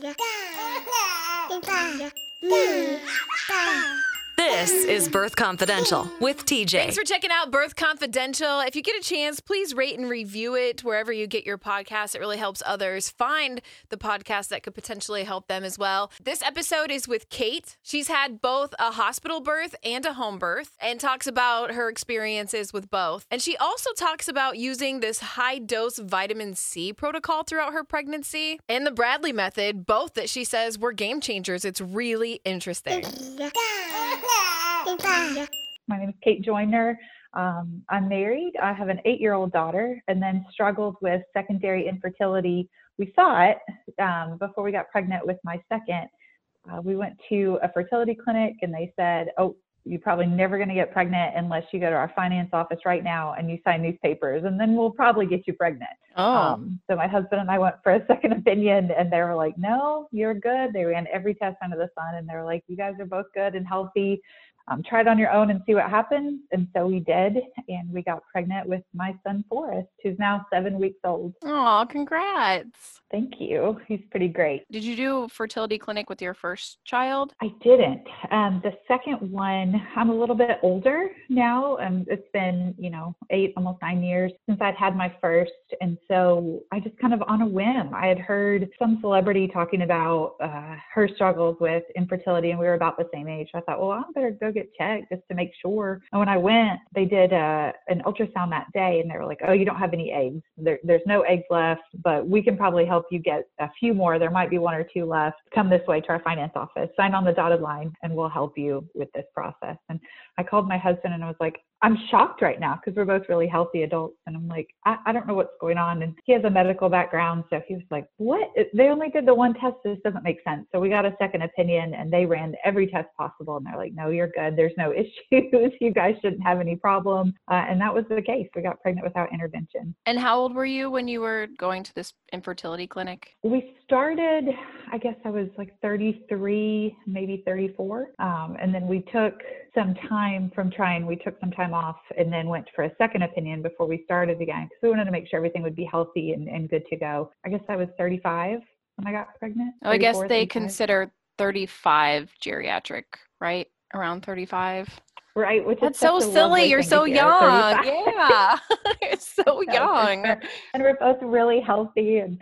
Tá. Tá. Tá. This is Birth Confidential with TJ. Thanks for checking out Birth Confidential. If you get a chance, please rate and review it wherever you get your podcast. It really helps others find the podcast that could potentially help them as well. This episode is with Kate. She's had both a hospital birth and a home birth and talks about her experiences with both. And she also talks about using this high dose vitamin C protocol throughout her pregnancy and the Bradley method, both that she says were game changers. It's really interesting. My name is Kate Joyner. Um, I'm married. I have an eight year old daughter and then struggled with secondary infertility. We saw it um, before we got pregnant with my second. Uh, we went to a fertility clinic and they said, Oh, you're probably never going to get pregnant unless you go to our finance office right now and you sign these papers, and then we'll probably get you pregnant. Oh. Um, so my husband and I went for a second opinion, and they were like, "No, you're good." They ran every test under the sun, and they were like, "You guys are both good and healthy um, try it on your own and see what happens. And so we did, and we got pregnant with my son Forrest, who's now seven weeks old. Oh, congrats! Thank you. He's pretty great. Did you do a fertility clinic with your first child? I didn't. Um, the second one, I'm a little bit older now. and it's been, you know, eight, almost nine years since I'd had my first. And so I just kind of on a whim, I had heard some celebrity talking about uh, her struggles with infertility, and we were about the same age. I thought, well, I better go get checked just to make sure. And when I went, they did uh, an ultrasound that day, and they were like, oh, you don't have any eggs. There, there's no eggs left, but we can probably help you get a few more. There might be one or two left. Come this way to our finance office, sign on the dotted line, and we'll help you with this process. And I called my husband and I was like, I'm shocked right now because we're both really healthy adults. And I'm like, I, I, don't know what's going on. And he has a medical background. So he was like, What? They only did the one test. This doesn't make sense. So we got a second opinion and they ran every test possible. And they're like, No, you're good. There's no issues. you guys shouldn't have any problem. Uh, and that was the case. We got pregnant without intervention. And how old were you when you were going to this infertility clinic? We started, I guess I was like 33, maybe 34. Um, and then we took some time from trying, we took some time off and then went for a second opinion before we started again because we wanted to make sure everything would be healthy and, and good to go. I guess I was 35 when I got pregnant. Oh, I guess they 35. consider 35 geriatric, right? Around 35 right? Which that's so silly. You're so young. Yeah, you're so young. And we're both really healthy, and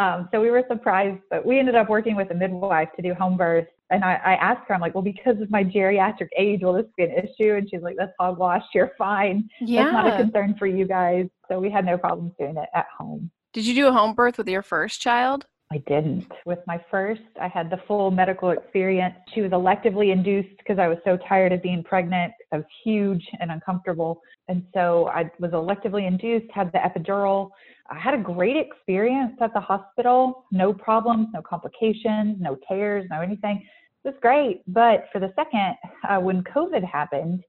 um, so we were surprised. But we ended up working with a midwife to do home birth. And I, I asked her, I'm like, well, because of my geriatric age, will this be an issue? And she's like, that's hogwash. You're fine. Yeah. That's not a concern for you guys. So we had no problems doing it at home. Did you do a home birth with your first child? I didn't. With my first, I had the full medical experience. She was electively induced because I was so tired of being pregnant. I was huge and uncomfortable. And so I was electively induced, had the epidural. I had a great experience at the hospital. No problems, no complications, no tears, no anything. It was great. But for the second, uh, when COVID happened,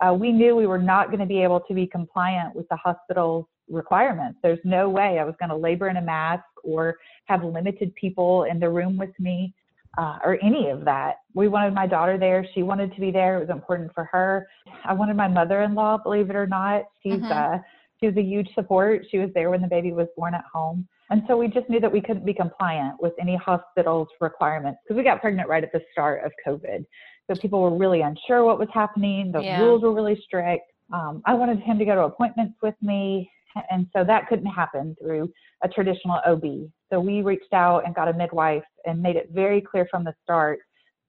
uh, we knew we were not going to be able to be compliant with the hospital's requirements. There's no way I was going to labor in a mask or have limited people in the room with me uh, or any of that. We wanted my daughter there. She wanted to be there. It was important for her. I wanted my mother-in-law, believe it or not. She's mm-hmm. uh, she was a huge support. She was there when the baby was born at home. And so we just knew that we couldn't be compliant with any hospital's requirements because we got pregnant right at the start of COVID. So people were really unsure what was happening. The yeah. rules were really strict. Um, I wanted him to go to appointments with me. And so that couldn't happen through a traditional OB. So we reached out and got a midwife and made it very clear from the start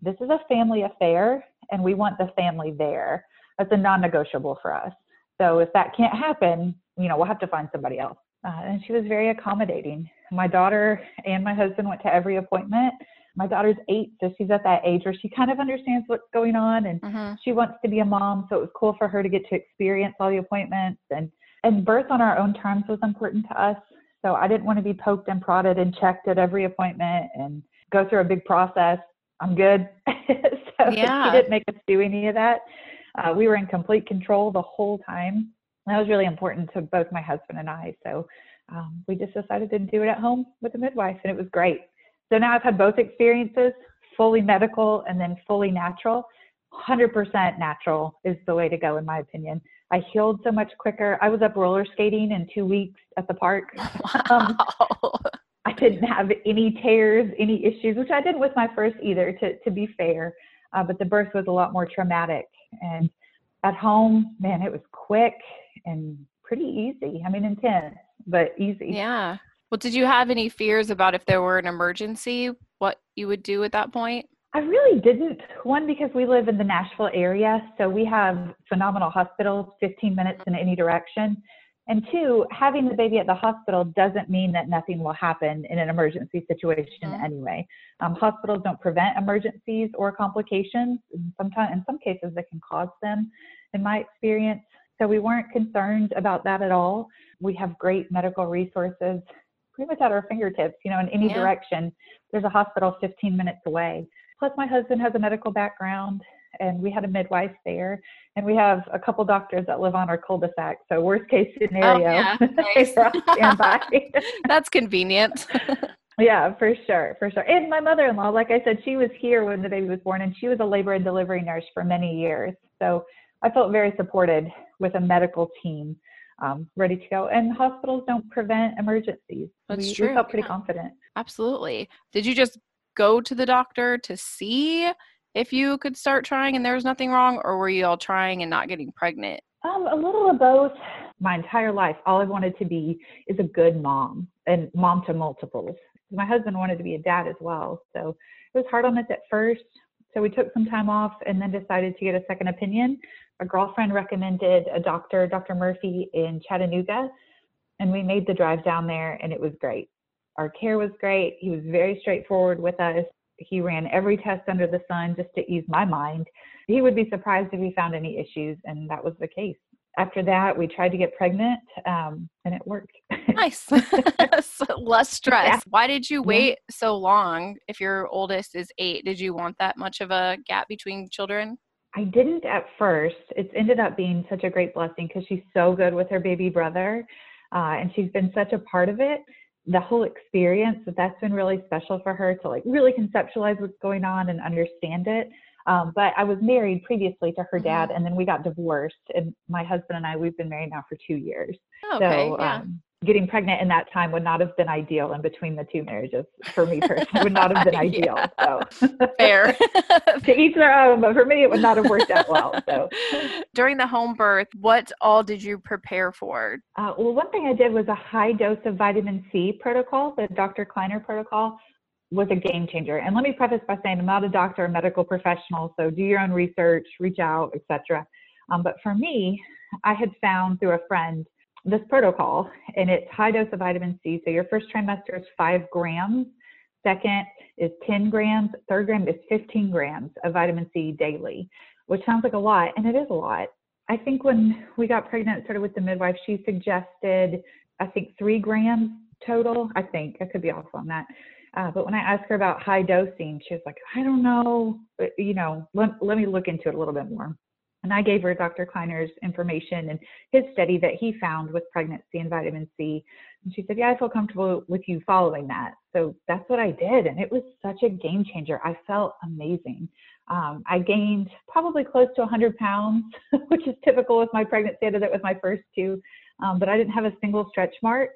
this is a family affair and we want the family there. That's a non negotiable for us. So if that can't happen, you know, we'll have to find somebody else. Uh, and she was very accommodating. My daughter and my husband went to every appointment. My daughter's eight, so she's at that age where she kind of understands what's going on and mm-hmm. she wants to be a mom. So it was cool for her to get to experience all the appointments and and birth on our own terms was important to us. So I didn't want to be poked and prodded and checked at every appointment and go through a big process. I'm good. so yeah. she didn't make us do any of that. Uh, we were in complete control the whole time. That was really important to both my husband and I. So um, we just decided to do it at home with a midwife, and it was great. So now I've had both experiences fully medical and then fully natural. 100% natural is the way to go, in my opinion. I healed so much quicker. I was up roller skating in two weeks at the park. Wow. Um, I didn't have any tears, any issues, which I didn't with my first either, to, to be fair. Uh, but the birth was a lot more traumatic. And at home, man, it was quick and pretty easy. I mean, intense, but easy. Yeah. Well, did you have any fears about if there were an emergency, what you would do at that point? I really didn't. One, because we live in the Nashville area, so we have phenomenal hospitals, 15 minutes in any direction. And two, having the baby at the hospital doesn't mean that nothing will happen in an emergency situation mm-hmm. anyway. Um, hospitals don't prevent emergencies or complications. Sometimes, in some cases, they can cause them, in my experience. So we weren't concerned about that at all. We have great medical resources pretty much at our fingertips, you know, in any yeah. direction. There's a hospital 15 minutes away. Plus, my husband has a medical background and we had a midwife there, and we have a couple doctors that live on our cul-de-sac. So worst case scenario, oh, yeah. nice. That's convenient. yeah, for sure, for sure. And my mother-in-law, like I said, she was here when the baby was born, and she was a labor and delivery nurse for many years. So I felt very supported with a medical team. Um, ready to go. And hospitals don't prevent emergencies. That's we, true. We felt pretty yeah. confident. Absolutely. Did you just go to the doctor to see if you could start trying and there was nothing wrong, or were you all trying and not getting pregnant? Um, a little of both. My entire life, all I wanted to be is a good mom and mom to multiples. My husband wanted to be a dad as well, so it was hard on us at first. So we took some time off and then decided to get a second opinion. A girlfriend recommended a doctor, Dr. Murphy in Chattanooga, and we made the drive down there, and it was great. Our care was great. He was very straightforward with us. He ran every test under the sun just to ease my mind. He would be surprised if he found any issues, and that was the case. After that, we tried to get pregnant, um, and it worked. nice. so less stress. Yeah. Why did you wait yeah. so long if your oldest is eight? Did you want that much of a gap between children? I didn't at first. It's ended up being such a great blessing because she's so good with her baby brother, uh, and she's been such a part of it the whole experience that that's been really special for her to like really conceptualize what's going on and understand it um, but i was married previously to her dad mm-hmm. and then we got divorced and my husband and i we've been married now for two years oh, okay, so yeah. um, getting pregnant in that time would not have been ideal in between the two marriages for me personally would not have been ideal so. Fair. To each their own but for me it would not have worked out well so. During the home birth what all did you prepare for? Uh, well one thing i did was a high dose of vitamin c protocol the dr klenner protocol was a game changer. And let me preface by saying i'm not a doctor or medical professional so do your own research reach out etc um, but for me i had found through a friend this protocol, and it's high dose of vitamin C. So your first trimester is five grams, second is 10 grams, third gram is 15 grams of vitamin C daily, which sounds like a lot, and it is a lot. I think when we got pregnant, started with the midwife, she suggested, I think, three grams total. I think I could be off on that. Uh, but when I asked her about high dosing, she was like, I don't know, but, you know, let, let me look into it a little bit more. And I gave her Dr. Klenner's information and his study that he found with pregnancy and vitamin C. And she said, Yeah, I feel comfortable with you following that. So that's what I did. And it was such a game changer. I felt amazing. Um, I gained probably close to 100 pounds, which is typical with my pregnancy. I did it with my first two, um, but I didn't have a single stretch mark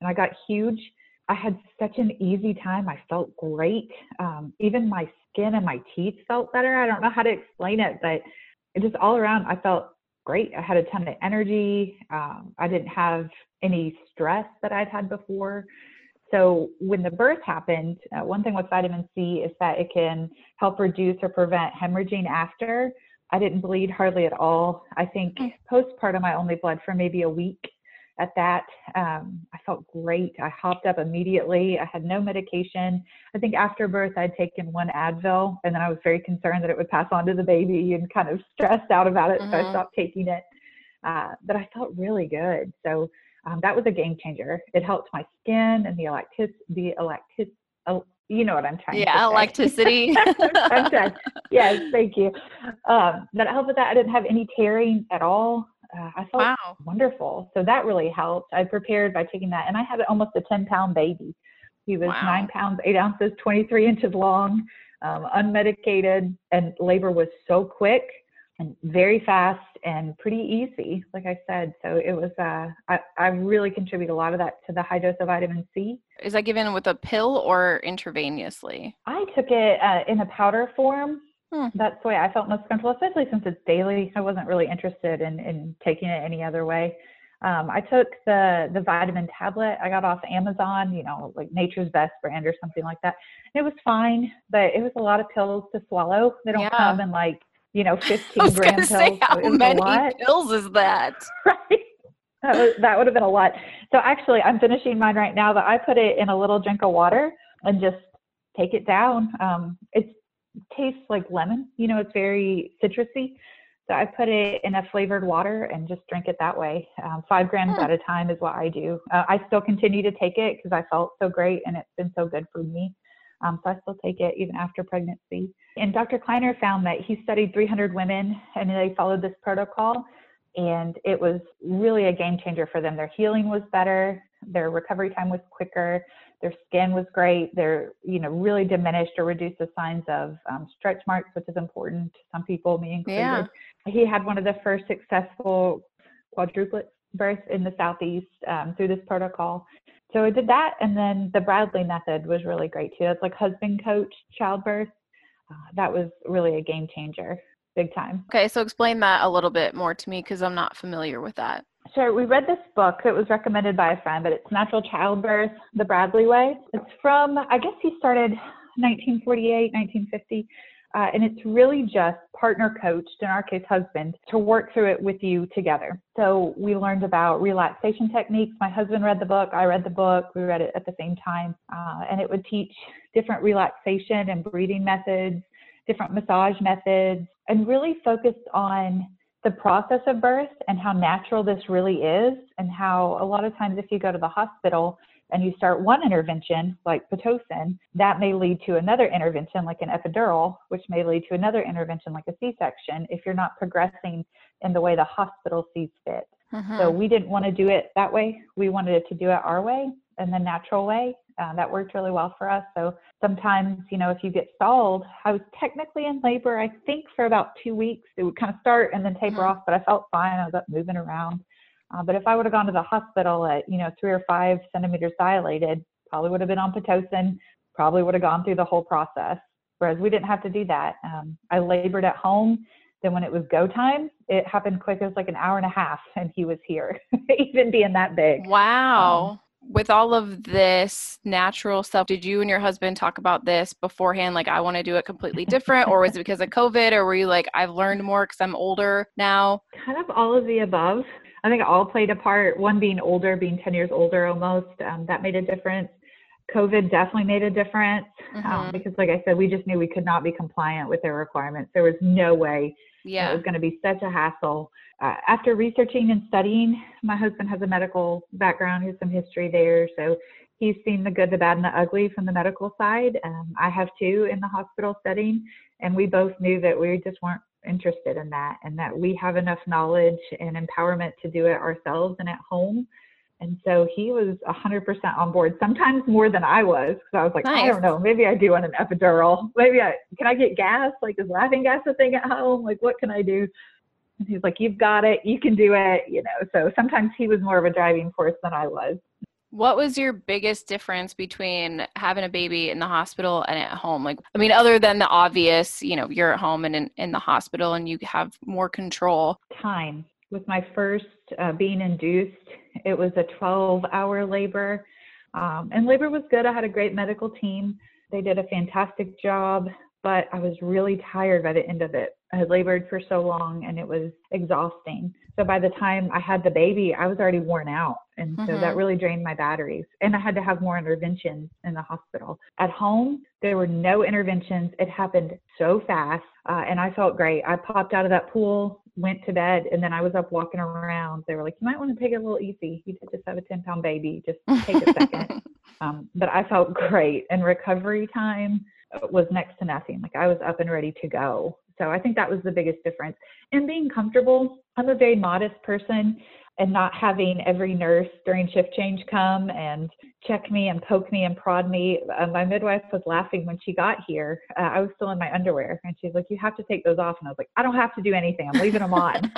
and I got huge. I had such an easy time. I felt great. Um, even my skin and my teeth felt better. I don't know how to explain it, but just all around, I felt great. I had a ton of energy. Um, I didn't have any stress that I'd had before. So when the birth happened, uh, one thing with vitamin C is that it can help reduce or prevent hemorrhaging after. I didn't bleed hardly at all. I think mm. postpartum I only bled for maybe a week at that. Um, I felt great. I hopped up immediately. I had no medication. I think after birth, I'd taken one Advil, and then I was very concerned that it would pass on to the baby and kind of stressed out about it. Mm-hmm. So I mm-hmm. stopped taking it. Uh, but I felt really good. So um, that was a game changer. It helped my skin and the electic, the electic, oh, you know what I'm trying yeah, to electricity. I'm trying. Yes, thank you. Um, that helped with that. I didn't have any tearing at all uh, I felt wow. wonderful. So that really helped. I prepared by taking that, and I had almost a 10 pound baby. He was wow. nine pounds, eight ounces, 23 inches long, um, unmedicated, and labor was so quick. and very fast and pretty easy, like I said. So it was, uh, I, I really contribute a lot of that to the high dose of vitamin C. Is that given with a pill or intravenously? I took it uh, in a powder form. Hmm. That's the way I felt most comfortable, especially since it's daily. I wasn't really interested in, in taking it any other way. Um, I took the the vitamin tablet I got off Amazon, you know, like Nature's Best brand or something like that. It was fine, but it was a lot of pills to swallow. They don't Yeah. come in like you know 15 was gram pills. say, how many pills is that? right? That, was, that would have been a lot. So actually, I'm finishing mine right now, but I put it in a little drink of water and just take it down. Um, it tastes like lemon. You know, it's very citrusy. So I put it in a flavored water and just drink it that way. Um, five grams Hmm. at a time is what I do. Uh, I still continue to take it because I felt so great and it's been so good for me. Um, so I still take it even after pregnancy. And Dr. Klenner found that he studied 300 women and they followed this protocol and it was really a game changer for them. Their healing was better, their recovery time was quicker, their skin was great. They're you know really diminished or reduced the signs of um, stretch marks, which is important to some people, me included. Yeah. He had one of the first successful quadruplet births in the southeast um, through this protocol. So I did that, and then the Bradley method was really great too. That's like husband coach childbirth. Uh, that was really a game changer, big time. Okay, so explain that a little bit more to me because I'm not familiar with that. Sure. We read this book. It was recommended by a friend, but it's Natural Childbirth, The Bradley Way. It's from, I guess he started 1948, 1950. Uh, and it's really just partner coached, in our case, husband, to work through it with you together. So we learned about relaxation techniques. My husband read the book. I read the book. We read it at the same time. Uh, and it would teach different relaxation and breathing methods, different massage methods, and really focused on the process of birth and how natural this really is, and how a lot of times if you go to the hospital and you start one intervention like Pitocin, that may lead to another intervention like an epidural, which may lead to another intervention like a C section if you're not progressing in the way the hospital sees fit. So Mhm. we didn't want to do it that way. We wanted to do it our way and the natural way. Uh, that worked really well for us. So sometimes, you know, if you get stalled, I was technically in labor, I think, for about two weeks. It would kind of start and then taper Mhm. off, but I felt fine. I was up moving around. Uh, but if I would have gone to the hospital at, you know, three or five centimeters dilated, probably would have been on Pitocin, probably would have gone through the whole process. Whereas we didn't have to do that. Um, I labored at home. Then when it was go time, it happened quick. It was like an hour and a half, and he was here, even being that big. Wow. With all of this natural stuff, did you and your husband talk about this beforehand? Like, I want to do it completely different, or was it because of COVID, or were you like, I've learned more because I'm older now? Kind of all of the above. I think it all played a part. One being older, being 10 years older almost, um, that made a difference. COVID definitely made a difference um, Mhm. because, like I said, we just knew we could not be compliant with their requirements. There was no way It was going to be such a hassle. Uh, after researching and studying, my husband has a medical background, he has some history there. So he's seen the good, the bad, and the ugly from the medical side. Um, I have too in the hospital setting. And we both knew that we just weren't interested in that and that we have enough knowledge and empowerment to do it ourselves and at home. And so he was 100% on board, sometimes more than I was, because I was like, I don't know, maybe I do want an epidural. Maybe I can I get gas? Like, is laughing gas a thing at home? Like, what can I do? And he's like, You've got it, you can do it, you know. So sometimes he was more of a driving force than I was. What was your biggest difference between having a baby in the hospital and at home? Like, I mean, other than the obvious, you know, you're at home and in, in the hospital and you have more control. Time. With my first uh, being induced, it was a 12 hour labor. Um, and labor was good. I had a great medical team. They did a fantastic job, but I was really tired by the end of it. I had labored for so long and it was exhausting. So by the time I had the baby, I was already worn out. And so Mhm. that really drained my batteries. And I had to have more interventions in the hospital. At home, there were no interventions. It happened so fast. Uh, and I felt great. I popped out of that pool, went to bed, and then I was up walking around. They were like, You might want to take it a little easy. You did just have a 10 pound baby. Just take a second. Um, but I felt great, and recovery time uh, was next to nothing. Like I was up and ready to go. So I think that was the biggest difference. And being comfortable. I'm a very modest person. and not having every nurse during shift change come and check me and poke me and prod me. Uh, my midwife was laughing when she got here. Uh, I was still in my underwear, and she's like, "You have to take those off." And I was like, "I don't have to do anything. I'm leaving them on."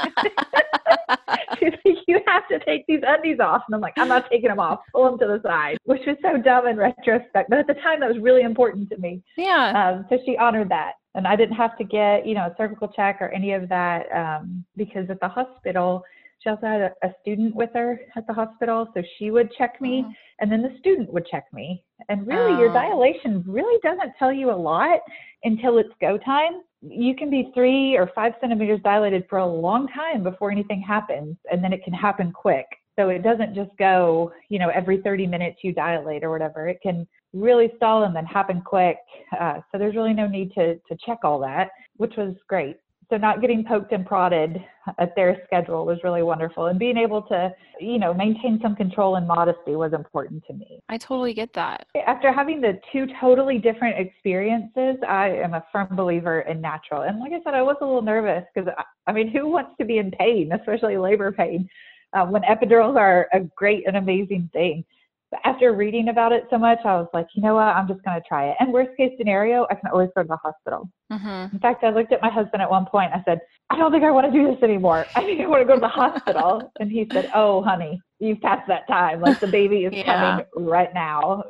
she's like, "You have to take these undies off," and I'm like, "I'm not taking them off. Pull them to the side," which was so dumb in retrospect, but at the time that was really important to me. Yeah. Um, so she honored that. And I didn't have to get, you know, a cervical check or any of that um, because at the hospital, she also had a, a, student with her at the hospital, so she would check me, oh. and then the student would check me. And really, oh. your dilation really doesn't tell you a lot until it's go time. You can be three or five centimeters dilated for a long time before anything happens, and then it can happen quick. So it doesn't just go, you know, every 30 minutes you dilate or whatever. It can really stall and then happen quick. Uh, so there's really no need to to check all that, which was great so not getting poked and prodded at their schedule was really wonderful. And being able to you know maintain some control and modesty was important to me. I totally get that. After having the two totally different experiences i am a firm believer in natural. And like i said i was a little nervous because I, mean who wants to be in pain especially labor pain? Uh, when epidurals are a great and amazing thing but after reading about it so much, I was like, you know what? I'm just going to try it. And worst case scenario, I can always go to the hospital. Mm-hmm. In fact, I looked at my husband at one point. I said, I don't think I want to do this anymore. I think I want to go to the hospital. and he said, Oh, honey, you've passed that time. Like the baby is yeah. coming right now.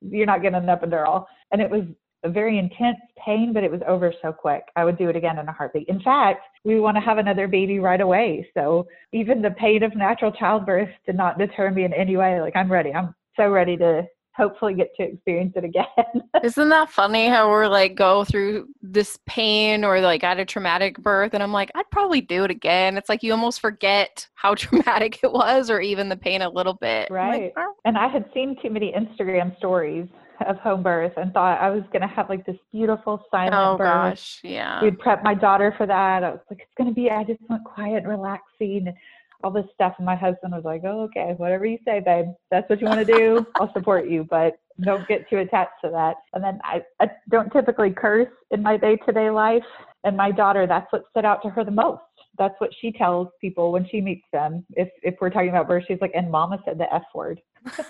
You're not getting an epidural. And it was a very intense pain, but it was over so quick. I would do it again in a heartbeat. In fact, we want to have another baby right away. So even the pain of natural childbirth did not deter me in any way. Like I'm ready. I'm so ready to hopefully get to experience it again. Isn't that funny how we're like go through this pain or like at a traumatic birth and I'm like I'd probably do it again. It's like you almost forget how traumatic it was or even the pain a little bit. Right. Like, oh. And I had seen too many Instagram stories of home birth and thought I was going to have like this beautiful silent oh, birth. gosh, yeah. We'd prep my daughter for that. I was like it's going to be I just want quiet and relaxing all this stuff. And my husband was like, oh, okay, whatever you say, babe. That's what you want to do. I'll support you, but don't get too attached to that. And then I, I don't typically curse in my day to day life. And my daughter, that's what stood out to her the most. That's what she tells people when she meets them. If if we're talking about birth, she's like, and mama said the F word.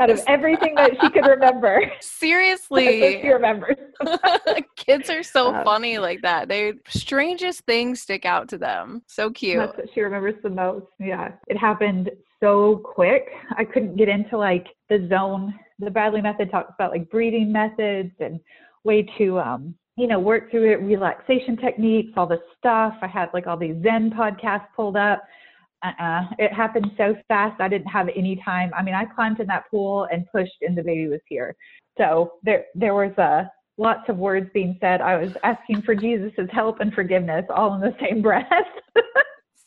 out of everything that she could remember. Seriously. she remembers. Kids are so um, funny like that. They strangest things stick out to them. So cute. That's what she remembers the most. Yeah. It happened so quick. I couldn't get into like the zone. The Bradley method talks about like breathing methods and way to um you know, work through it, relaxation techniques, all this stuff. I had like all these Zen podcasts pulled up uh-uh. It happened so fast. I didn't have any time. I mean, I climbed in that pool and pushed, and the baby was here. So there, there was uh, lots of words being said. I was asking for Jesus's help and forgiveness, all in the same breath.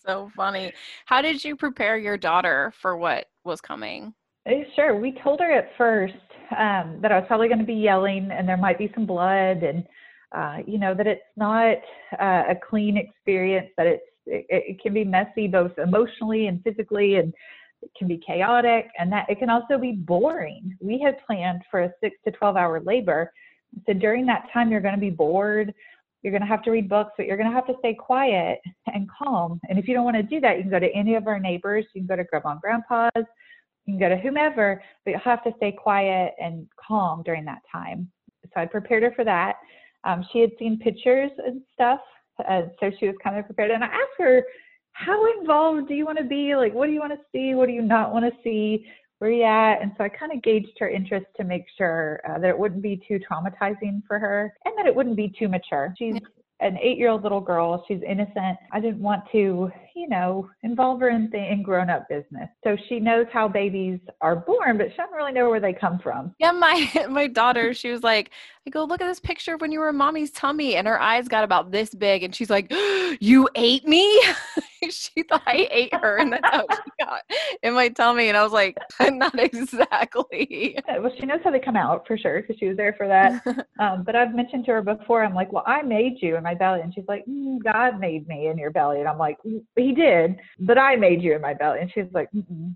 so funny. How did you prepare your daughter for what was coming? Eh, sure. We told her at first um, that I was probably going to be yelling, and there might be some blood, and uh, you know that it's not uh, a clean experience. That it's it, it can be messy both emotionally and physically and it can be chaotic and that it can also be boring. We had planned for a six to 12 hour labor. So during that time, you're going to be bored. You're going to have to read books, but you're going to have to stay quiet and calm. And if you don't want to do that, you can go to any of our neighbors. You can go to grandma and grandpa's. You can go to whomever, but you'll have to stay quiet and calm during that time. So I prepared her for that. Um, she had seen pictures and stuff uh, so she was kind of prepared. And I asked her, how involved do you want to be? Like, what do you want to see? What do you not want to see? Where are you at? And so I kind of gauged her interest to make sure uh, that it wouldn't be too traumatizing for her and that it wouldn't be too mature. She's an eight year old little girl. She's innocent. I didn't want to, you know, involve her in, the, in grown up business. So she knows how babies are born, but she doesn't really know where they come from. Yeah, my my daughter, she was like, I go, look at this picture of when you were in mommy's tummy. And her eyes got about this big. And she's like, You ate me? she thought I ate her. And that's how she got in my tummy. And I was like, Not exactly. Well, she knows how they come out for sure because she was there for that. um, but I've mentioned to her before, I'm like, Well, I made you in my belly. And she's like, mm, God made me in your belly. And I'm like, mm, he did, but I made you in my belly. And she's like,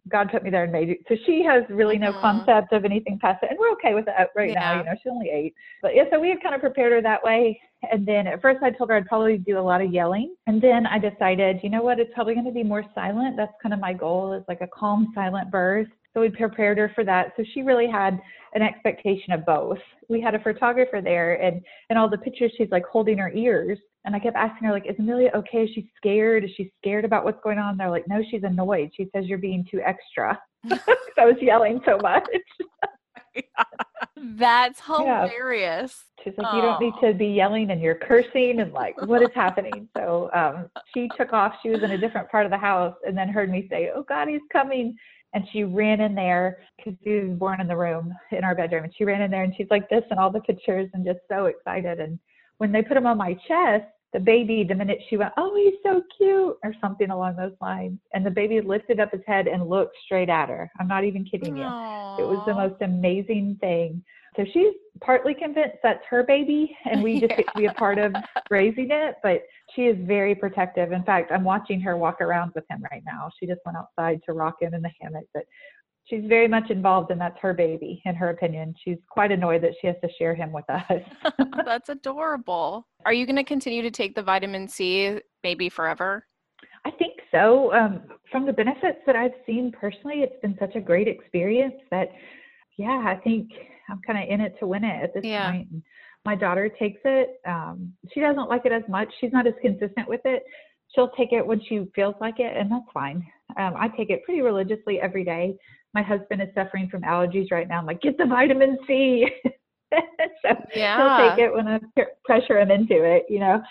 God put me there and made you. So she has really no concept of anything past that. And we're okay with that right now. You know, she's only eight. But yeah, so we had kind of prepared her that way. And then at first I told her I'd probably do a lot of yelling. And then I decided, you know what, it's probably going to be more silent. That's kind of my goal is like a calm, silent birth. So we prepared her for that. So she really had an expectation of both. We had a photographer there and and all the pictures she's like holding her ears. And I kept asking her, like, is Amelia okay? Is she scared? Is she scared about what's going on? they're like, no, she's annoyed. She says you're being too extra. I was yelling so much. That's Yeah. hilarious. She's like, you don't need to be yelling and you're cursing and like, what is happening? So um, she took off. She was in a different part of the house and then heard me say, oh God, he's coming. And she ran in there because he was born in the room in our bedroom. And she ran in there and she's like this and all the pictures and just so excited. And when they put him on my chest, the baby, the minute she went, oh, he's so cute, or something along those lines. And the baby lifted up his head and looked straight at her. I'm not even kidding you. It was the most amazing thing. So she's partly convinced that's her baby and we just get to be a part of raising it, but she is very protective. In fact, I'm watching her walk around with him right now. She just went outside to rock him in the hammock, but she's very much involved and that's her baby in her opinion. She's quite annoyed that she has to share him with us. That's adorable. Are you going to continue to take the vitamin C maybe forever? I think so. Um, from the benefits that I've seen personally, it's been such a great experience that, yeah, I think I'm kind of in it to win it at this Yeah. point. My daughter takes it. Um, she doesn't like it as much. She's not as consistent with it. She'll take it when she feels like it, and that's fine. Um, I take it pretty religiously every day. My husband is suffering from allergies right now. I'm like, get the vitamin C. so Yeah. he'll take it when I pressure him into it, you know.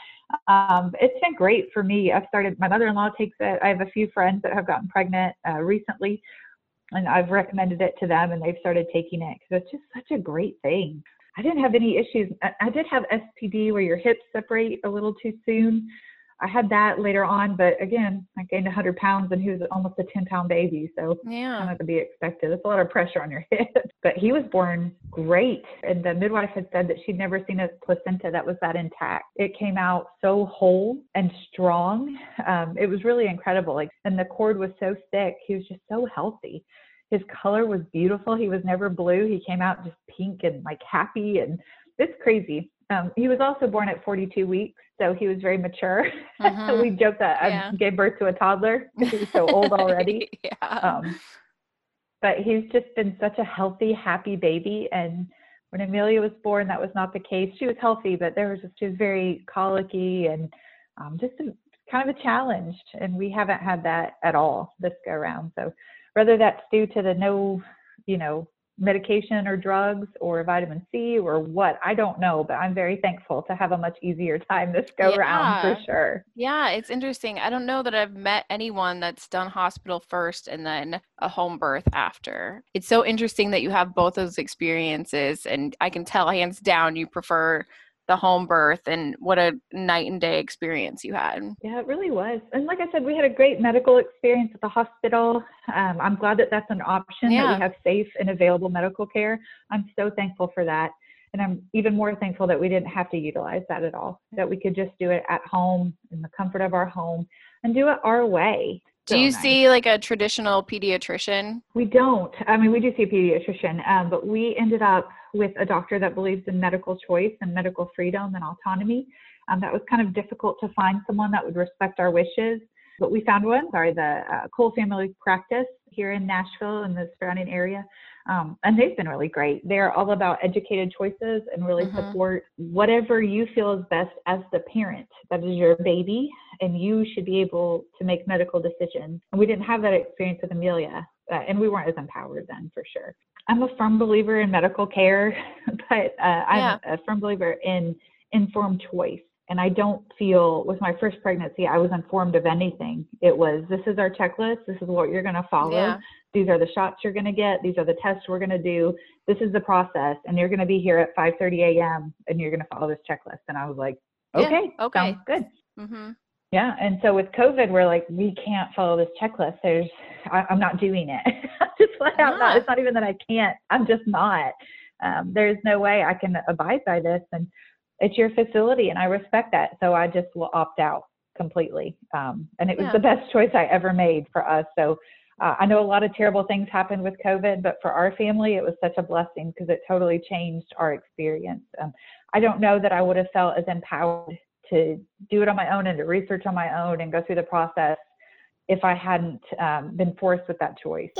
Um, it's been great for me. I've started, my mother in law takes it. I have a few friends that have gotten pregnant uh, recently, and I've recommended it to them, and they've started taking it because it's just such a great thing. I didn't have any issues. I, I did have SPD where your hips separate a little too soon. I had that later on, but again, I gained 100 pounds and he was almost a 10 pound baby. So Yeah. kind of to be expected. It's a lot of pressure on your head. But he was born great. And the midwife had said that she'd never seen a placenta that was that intact. It came out so whole and strong. Um, it was really incredible. Like, and the cord was so thick. He was just so healthy. His color was beautiful. He was never blue. He came out just pink and like happy. And it's crazy. Um, he was also born at 42 weeks, so he was very mature. Mhm. we joked that Yeah. I gave birth to a toddler because he was so old already yeah. um, but he's just been such a healthy, happy baby. And when Amelia was born, that was not the case. She was healthy, but there was just she was very colicky and um, just a, kind of a challenge. And we haven't had that at all this go around. So whether that's due to the no, you know, medication or drugs or vitamin C or what, I don't know. But I'm very thankful to have a much easier time this go around for sure. Yeah, it's interesting. I don't know that I've met anyone that's done hospital first and then a home birth after. It's so interesting that you have both those experiences, and I can tell hands down you prefer the home birth and what a night and day experience you had. Yeah, it really was. And like I said, we had a great medical experience at the hospital. Um, I'm glad that that's an option that Yeah. we have safe and available medical care. I'm so thankful for that. And I'm even more thankful that we didn't have to utilize that at all, that we could just do it at home in the comfort of our home and do it our way. Do you nice. see like a traditional pediatrician? We don't. I mean, we do see a pediatrician, um, but we ended up with a doctor that believes in medical choice and medical freedom and autonomy. Um, that was kind of difficult to find someone that would respect our wishes, but we found one. Sorry, the uh, Cole Family Practice here in Nashville and the surrounding area, um, and they've been really great. They're all about educated choices and really Mhm. support whatever you feel is best as the parent. That is your baby, and you should be able to make medical decisions. And we didn't have that experience with Amelia, uh, and we weren't as empowered then for sure. I'm a firm believer in medical care, but uh, I'm Yeah. a firm believer in informed choice. And I don't feel with my first pregnancy, I was informed of anything. It was this is our checklist, this is what you're going to follow. Yeah. These are the shots you're going to get. These are the tests we're going to do. This is the process, and you're going to be here at 5:30 a.m. and you're going to follow this checklist. And I was like, Yeah, okay, okay. sounds good. Mm-hmm. Yeah, and so with COVID, we're like, we can't follow this checklist. There's, I, I'm not doing it. just flat out not. It's not even that I can't. I'm just not. Um, there's no way I can abide by this, and it's your facility, and I respect that. So I just will opt out. completely. Um, and it was Yeah. the best choice I ever made for us. So uh, I know a lot of terrible things happened with COVID, but for our family, it was such a blessing because it totally changed our experience. Um, I don't know that I would have felt as empowered to do it on my own and to research on my own and go through the process if I hadn't um, been forced with that choice.